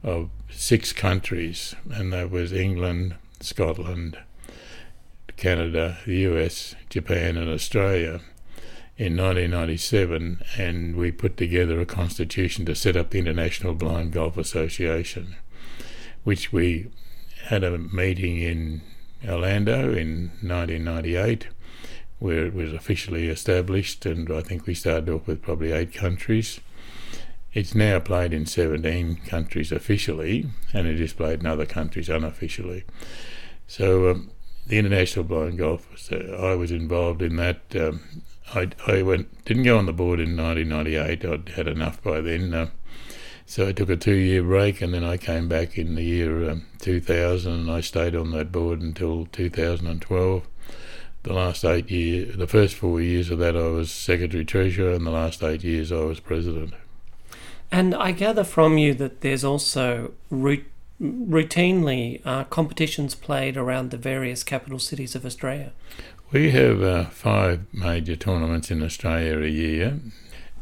of six countries, and that was England, Scotland, Canada, the US, Japan, and Australia in 1997, and we put together a constitution to set up the International Blind Golf Association, which we had a meeting in Orlando in 1998, where it was officially established, and I think we started off with probably eight countries. It's now played in 17 countries officially, and it is played in other countries unofficially. So, um, the International Blind Golf, I was involved in that. Um, I, I went didn't go on the board in 1998. I'd had enough by then. Uh, so I took a two-year break, and then I came back in the year um, 2000, and I stayed on that board until 2012. The last eight years, the first four years of that, I was secretary treasurer, and the last eight years, I was president. And I gather from you that there's also routinely uh, competitions played around the various capital cities of Australia. We have uh, five major tournaments in Australia a year.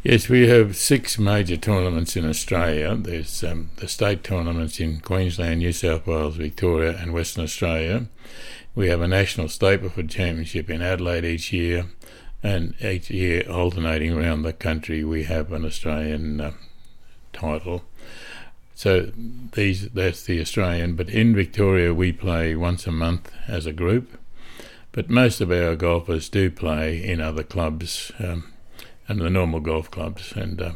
Yes, we have six major tournaments in Australia. There's um, the state tournaments in Queensland, New South Wales, Victoria, and Western Australia. We have a national Stableford Championship in Adelaide each year, and each year, alternating around the country, we have an Australian uh, title. So these that's the Australian, but in Victoria we play once a month as a group. But most of our golfers do play in other clubs um, and the normal golf clubs, and uh,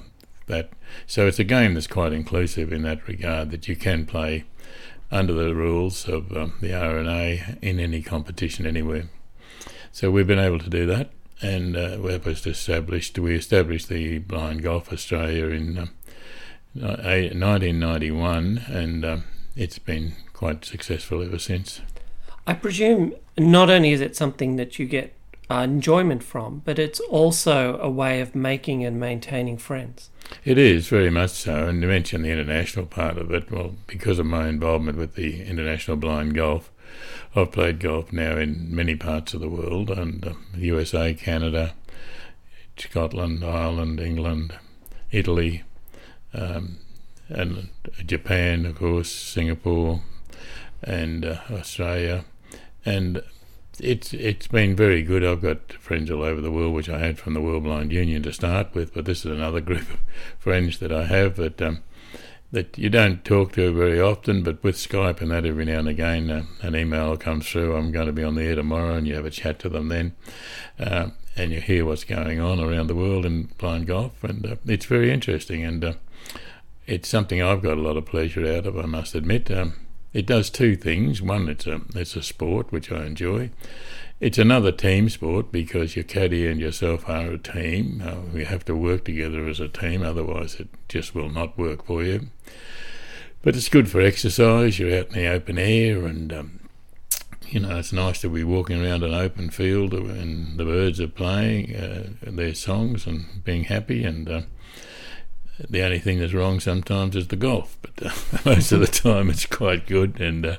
that. So it's a game that's quite inclusive in that regard. That you can play under the rules of um, the R&A in any competition anywhere. So we've been able to do that, and uh, we established. We established the Blind Golf Australia in uh, 1991, and uh, it's been quite successful ever since. I presume not only is it something that you get uh, enjoyment from, but it's also a way of making and maintaining friends. It is very much so, and to mention the international part of it, well, because of my involvement with the International Blind Golf, I've played golf now in many parts of the world, and uh, USA, Canada, Scotland, Ireland, England, Italy, um, and Japan, of course, Singapore, and uh, Australia and it's it's been very good. I've got friends all over the world, which I had from the World Blind Union to start with, but this is another [laughs] group of friends that I have that um, that you don't talk to very often, but with Skype and that, every now and again, uh, an email comes through. I'm going to be on the air tomorrow, and you have a chat to them then, uh, and you hear what's going on around the world in blind golf, and uh, it's very interesting, and uh, it's something I've got a lot of pleasure out of. I must admit. Um, it does two things. One, it's a it's a sport which I enjoy. It's another team sport because your caddy and yourself are a team. Uh, we have to work together as a team, otherwise it just will not work for you. But it's good for exercise. You're out in the open air, and um, you know it's nice to be walking around an open field and the birds are playing uh, their songs and being happy and. Uh, the only thing that's wrong sometimes is the golf, but uh, [laughs] most of the time it's quite good and uh,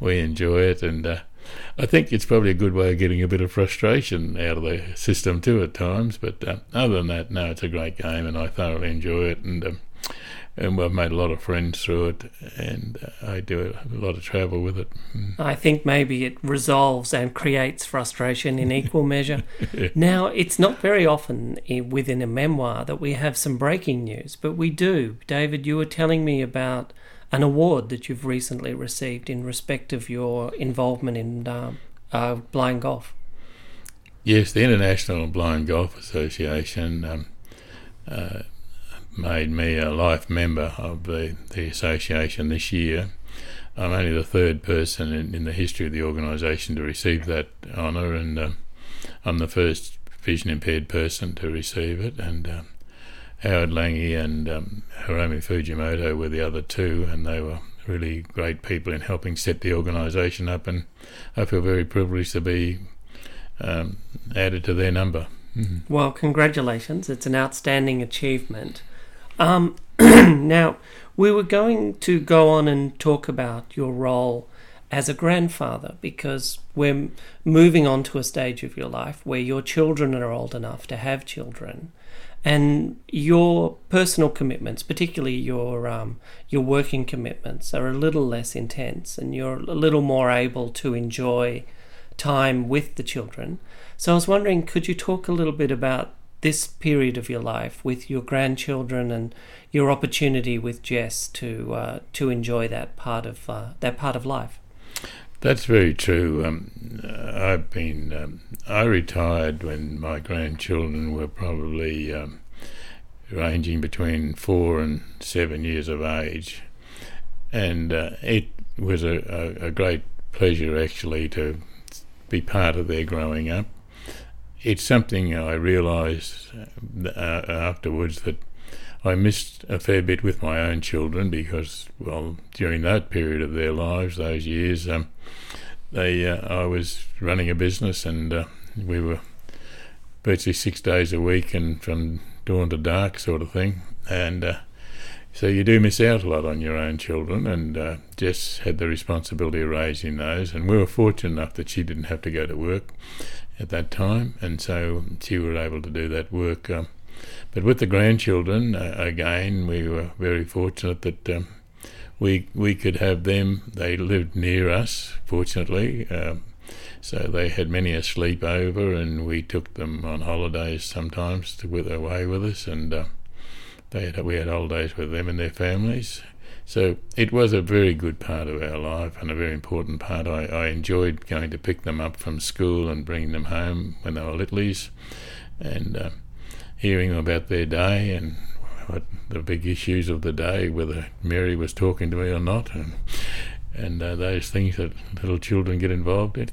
we enjoy it. And uh, I think it's probably a good way of getting a bit of frustration out of the system too at times. But uh, other than that, no, it's a great game and I thoroughly enjoy it. And um, and I've made a lot of friends through it, and uh, I do a lot of travel with it. I think maybe it resolves and creates frustration in equal measure. [laughs] Now, it's not very often within a memoir that we have some breaking news, but we do. David, you were telling me about an award that you've recently received in respect of your involvement in um, uh, blind golf. Yes, the International Blind Golf Association. Um, uh, made me a life member of the, the association this year. I'm only the third person in, in the history of the organisation to receive that honour, and uh, I'm the first vision impaired person to receive it. And uh, Howard Lange and um, Hiromi Fujimoto were the other two, and they were really great people in helping set the organisation up. And I feel very privileged to be um, added to their number. Mm-hmm. Well, congratulations! It's an outstanding achievement. Um, [clears throat] now, we were going to go on and talk about your role as a grandfather because we're moving on to a stage of your life where your children are old enough to have children and your personal commitments, particularly your um, your working commitments, are a little less intense, and you're a little more able to enjoy time with the children. So I was wondering, could you talk a little bit about this period of your life with your grandchildren and your opportunity with Jess to uh, to enjoy that part of uh, that part of life? That's very true. Um, I've been um, I retired when my grandchildren were probably um, ranging between four and seven years of age, and uh, it was a, a, a great pleasure actually to be part of their growing up it's something I realised uh, afterwards that I missed a fair bit with my own children because, well, during that period of their lives, those years, um, they uh, I was running a business and uh, we were virtually six days a week and from dawn to dark sort of thing, and uh, so you do miss out a lot on your own children. And uh, Jess had the responsibility of raising those, and we were fortunate enough that she didn't have to go to work at that time, and so she was able to do that work. Um, but with the grandchildren, uh, again, we were very fortunate that um, we we could have them. They lived near us, fortunately, um, so they had many a sleepover, and we took them on holidays sometimes to with away with us, and uh, they had, we had holidays with them and their families. So it was a very good part of our life and a very important part. I, I enjoyed going to pick them up from school and bringing them home when they were littlies and uh, hearing about their day and what the big issues of the day, whether Mary was talking to me or not, and, and uh, those things that little children get involved in.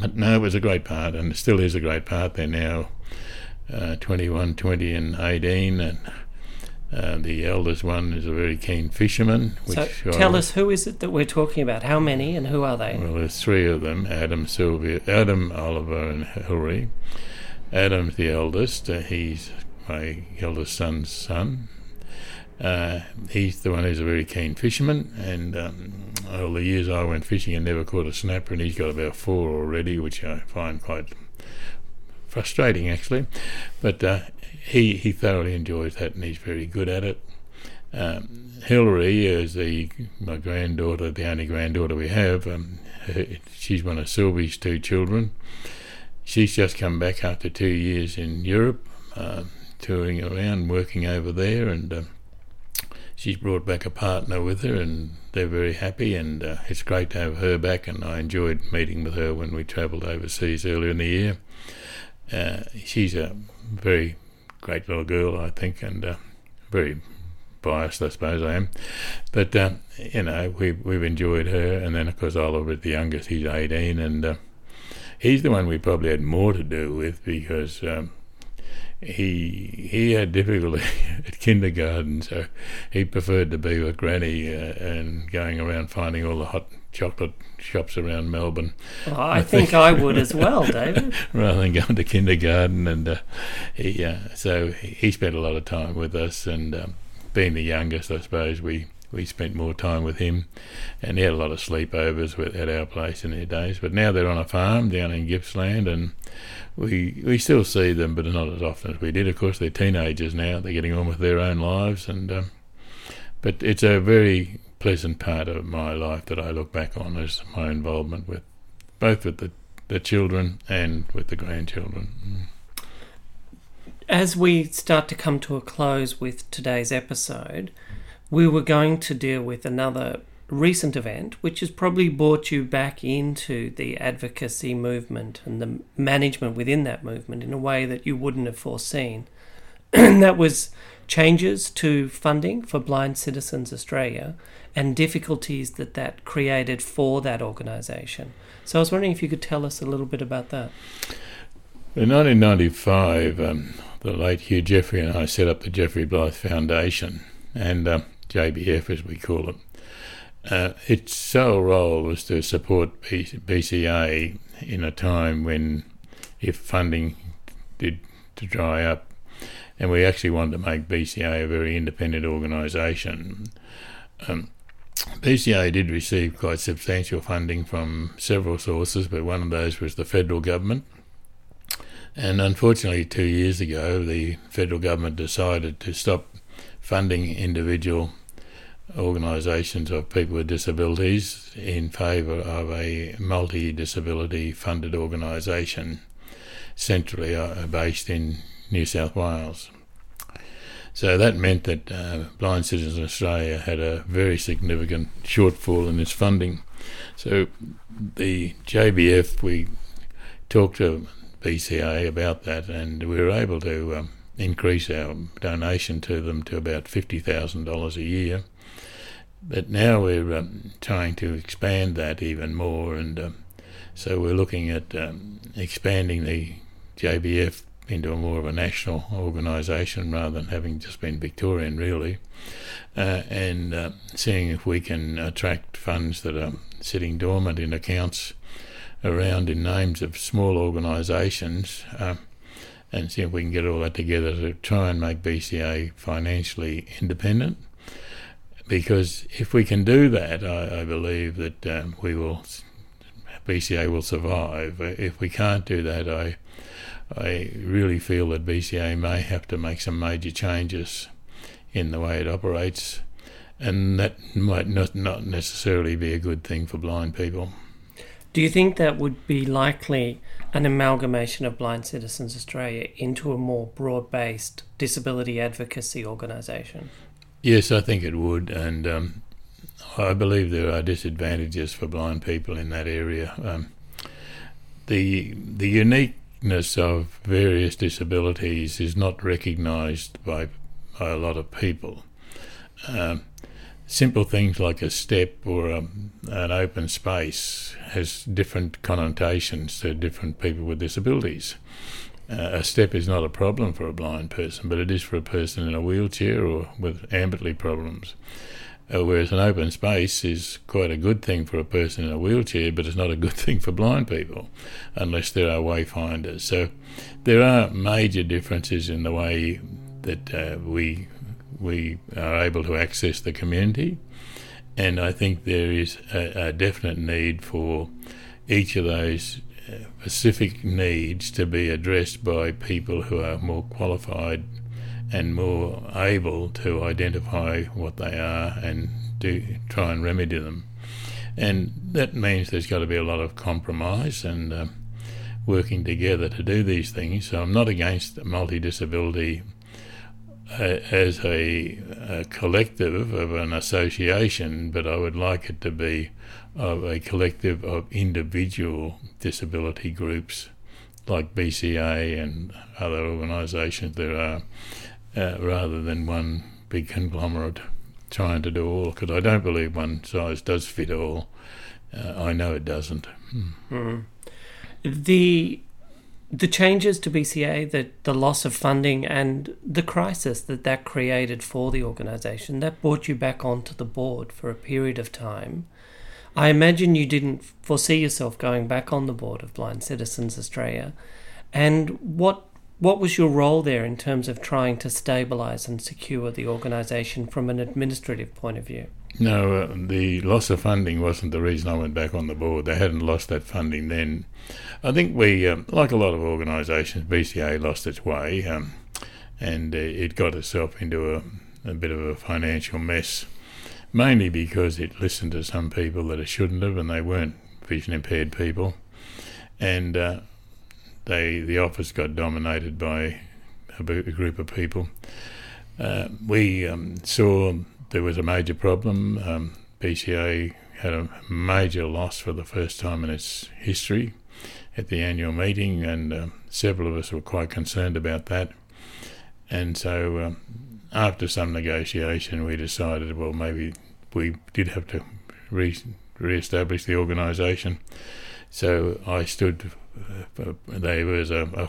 But no, it was a great part and it still is a great part. They're now uh, 21, 20, and 18. and uh, the eldest one is a very keen fisherman. so tell us who is it that we're talking about? How many and who are they? Well, there's three of them: Adam, Sylvia, Adam, Oliver, and Hilary. Adam's the eldest. Uh, he's my eldest son's son. Uh, he's the one who's a very keen fisherman, and um, all the years I went fishing and never caught a snapper, and he's got about four already, which I find quite frustrating actually. But uh, he he thoroughly enjoys that, and he's very good at it. Um, Hilary is the my granddaughter, the only granddaughter we have. Um, she's one of Sylvie's two children. She's just come back after two years in Europe, uh, touring around, working over there, and uh, she's brought back a partner with her, and they're very happy. And uh, it's great to have her back. And I enjoyed meeting with her when we travelled overseas earlier in the year. Uh, she's a very great little girl, I think, and uh, very biased, I suppose I am. But uh, you know, we we've enjoyed her, and then of course Oliver, the youngest, he's eighteen, and uh, he's the one we probably had more to do with because. Um, he he had difficulty [laughs] at kindergarten, so he preferred to be with Granny uh, and going around finding all the hot chocolate shops around Melbourne. Oh, I, I think, think, I would as well, [laughs] David. rather than going to kindergarten, and uh, he uh, so he spent a lot of time with us, and um, being the youngest, I suppose we. We spent more time with him, and he had a lot of sleepovers with, at our place in their days. But now they're on a farm down in Gippsland, and we we still see them, but not as often as we did. Of course, they're teenagers now; they're getting on with their own lives, and um, but it's a very pleasant part of my life that I look back on as my involvement with both with the, the children and with the grandchildren. Mm. As we start to come to a close with today's episode, we were going to deal with another recent event which has probably brought you back into the advocacy movement and the management within that movement in a way that you wouldn't have foreseen. [clears throat] that was changes to funding for Blind Citizens Australia and difficulties that that created for that organisation. So I was wondering if you could tell us a little bit about that. In 1995, um, the late Hugh Jeffrey and I set up the Jeffrey Blyth Foundation, and uh, JBF as we call it. Uh, its sole role was to support BCA in a time when, if funding did to dry up, and we actually wanted to make BCA a very independent organisation. Um, BCA did receive quite substantial funding from several sources, but one of those was the federal government. And unfortunately, two years ago, the federal government decided to stop funding individual organisations of people with disabilities in favour of a multi disability funded organisation centrally uh, based in New South Wales. So that meant that uh, Blind Citizens Australia had a very significant shortfall in its funding. So the JBF, we talked to BCA about that, and we were able to um, increase our donation to them to about $50,000 a year. But now we're um, trying to expand that even more, and um, so we're looking at um, expanding the JBF into a more of a national organisation rather than having just been Victorian, really, uh, and uh, seeing if we can attract funds that are sitting dormant in accounts around in names of small organisations. Uh, and see if we can get all that together to try and make BCA financially independent. Because if we can do that, I, I believe that um, we will BCA will survive. If we can't do that, I I really feel that BCA may have to make some major changes in the way it operates, and that might not, not necessarily be a good thing for blind people. Do you think that would be likely an amalgamation of Blind Citizens Australia into a more broad based disability advocacy organisation? Yes, I think it would, and um, I believe there are disadvantages for blind people in that area. Um, the the unique of various disabilities is not recognised by, by a lot of people. Um, simple things like a step or a, an open space has different connotations to different people with disabilities. Uh, a step is not a problem for a blind person, but it is for a person in a wheelchair or with ambulatory problems. Uh, whereas an open space is quite a good thing for a person in a wheelchair, but it's not a good [laughs] thing for blind people unless there are wayfinders. So there are major differences in the way that uh, we we are able to access the community, and I think there is a, a definite need for each of those specific needs to be addressed by people who are more qualified and more able to identify what they are and do try and remedy them. And that means there's got to be a lot of compromise and uh, working together to do these things. So I'm not against multi disability uh, as a, a, collective of an association, but I would like it to be of a collective of individual disability groups like BCA and other organisations there are uh, rather than one big conglomerate trying to do all. Because I don't believe one size does fit all. Uh, I know it doesn't. Mm. The the changes to BCA, the, the loss of funding, and the crisis that that created for the organisation, that brought you back onto the board for a period of time. I imagine you didn't foresee yourself going back on the board of Blind Citizens Australia. And what what was your role there in terms of trying to stabilise and secure the organisation from an administrative point of view? No, uh, the loss of funding wasn't the reason I went back on the board. They hadn't lost that funding then. I think we, um, like a lot of organisations, BCA lost its way um, and uh, it got itself into a, a bit of a financial mess, mainly because it listened to some people that it shouldn't have and they weren't vision impaired people. And uh, they the office got dominated by a, group of people. Uh, we um, saw there was a major problem. Um, BCA had a major loss for the first time in its history at the annual meeting, and uh, several of us were quite concerned about that. And so, uh, after some negotiation, we decided, well, maybe we did have to re- establish the organisation. So I stood uh, there was a, a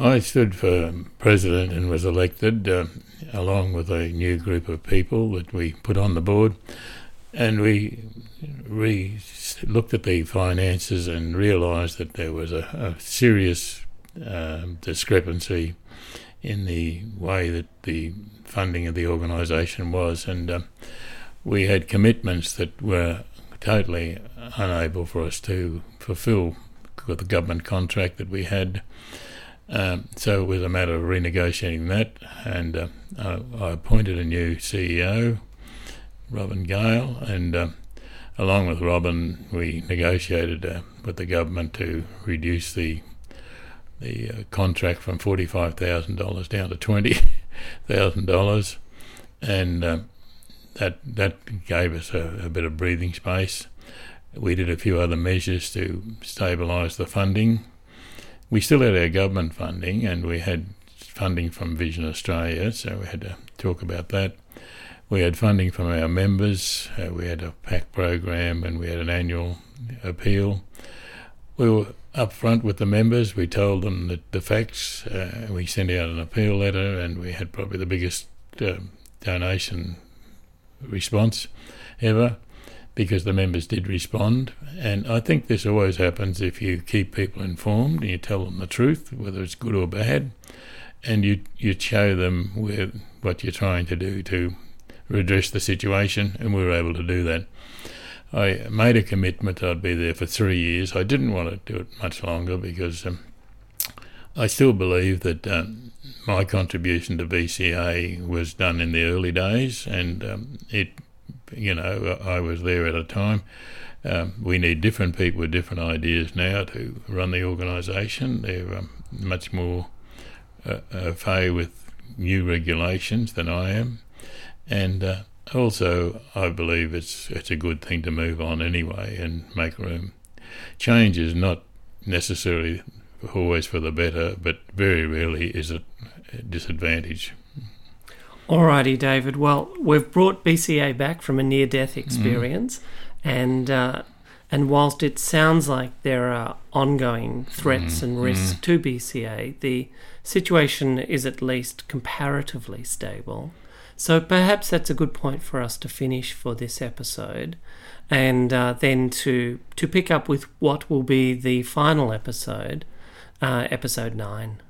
I stood for president and was elected uh, along with a new group of people that we put on the board, and we we looked at the finances and realised that there was a, a serious uh, discrepancy in the way that the funding of the organisation was, and uh, we had commitments that were totally unable for us to fulfil with the government contract that we had. Um, so it was a matter of renegotiating that, and uh, I, I, appointed a new CEO, Robin Gale, and uh, along with Robin, we negotiated uh, with the government to reduce the the uh, contract from forty five thousand dollars down to twenty thousand dollars, and uh, that that gave us a, a bit of breathing space. We did a few other measures to stabilise the funding. We still had our government funding, and we had funding from Vision Australia, so we had to talk about that. We had funding from our members. Uh, we had a PAC program, and we had an annual appeal. We were upfront with the members. We told them that the facts. Uh, we sent out an appeal letter, and we had probably the biggest uh, donation response ever because the members did respond. And I think this always happens if you keep people informed and you tell them the truth, whether it's good or bad, and you, you show them where, what you're trying to do to redress the situation, and we were able to do that. I made a commitment I'd be there for three years. I didn't want to do it much longer because um, I still believe that um, my contribution to BCA was done in the early days, and um, it you know, I was there at a time. Um, we need different people with different ideas now to run the organisation. They're um, much more uh, affair with new regulations than I am, and uh, also I believe it's it's a good thing to move on anyway and make room. Change is not necessarily always for the better, but very rarely is it a disadvantage. Alrighty, David. Well, we've brought BCA back from a near-death mm. experience, mm. and uh, and whilst it sounds like there are ongoing threats mm. and risks mm. to BCA, the situation is at least comparatively stable. So perhaps that's a good point for us to finish for this episode, and uh, then to to pick up with what will be the final episode, uh, episode nine.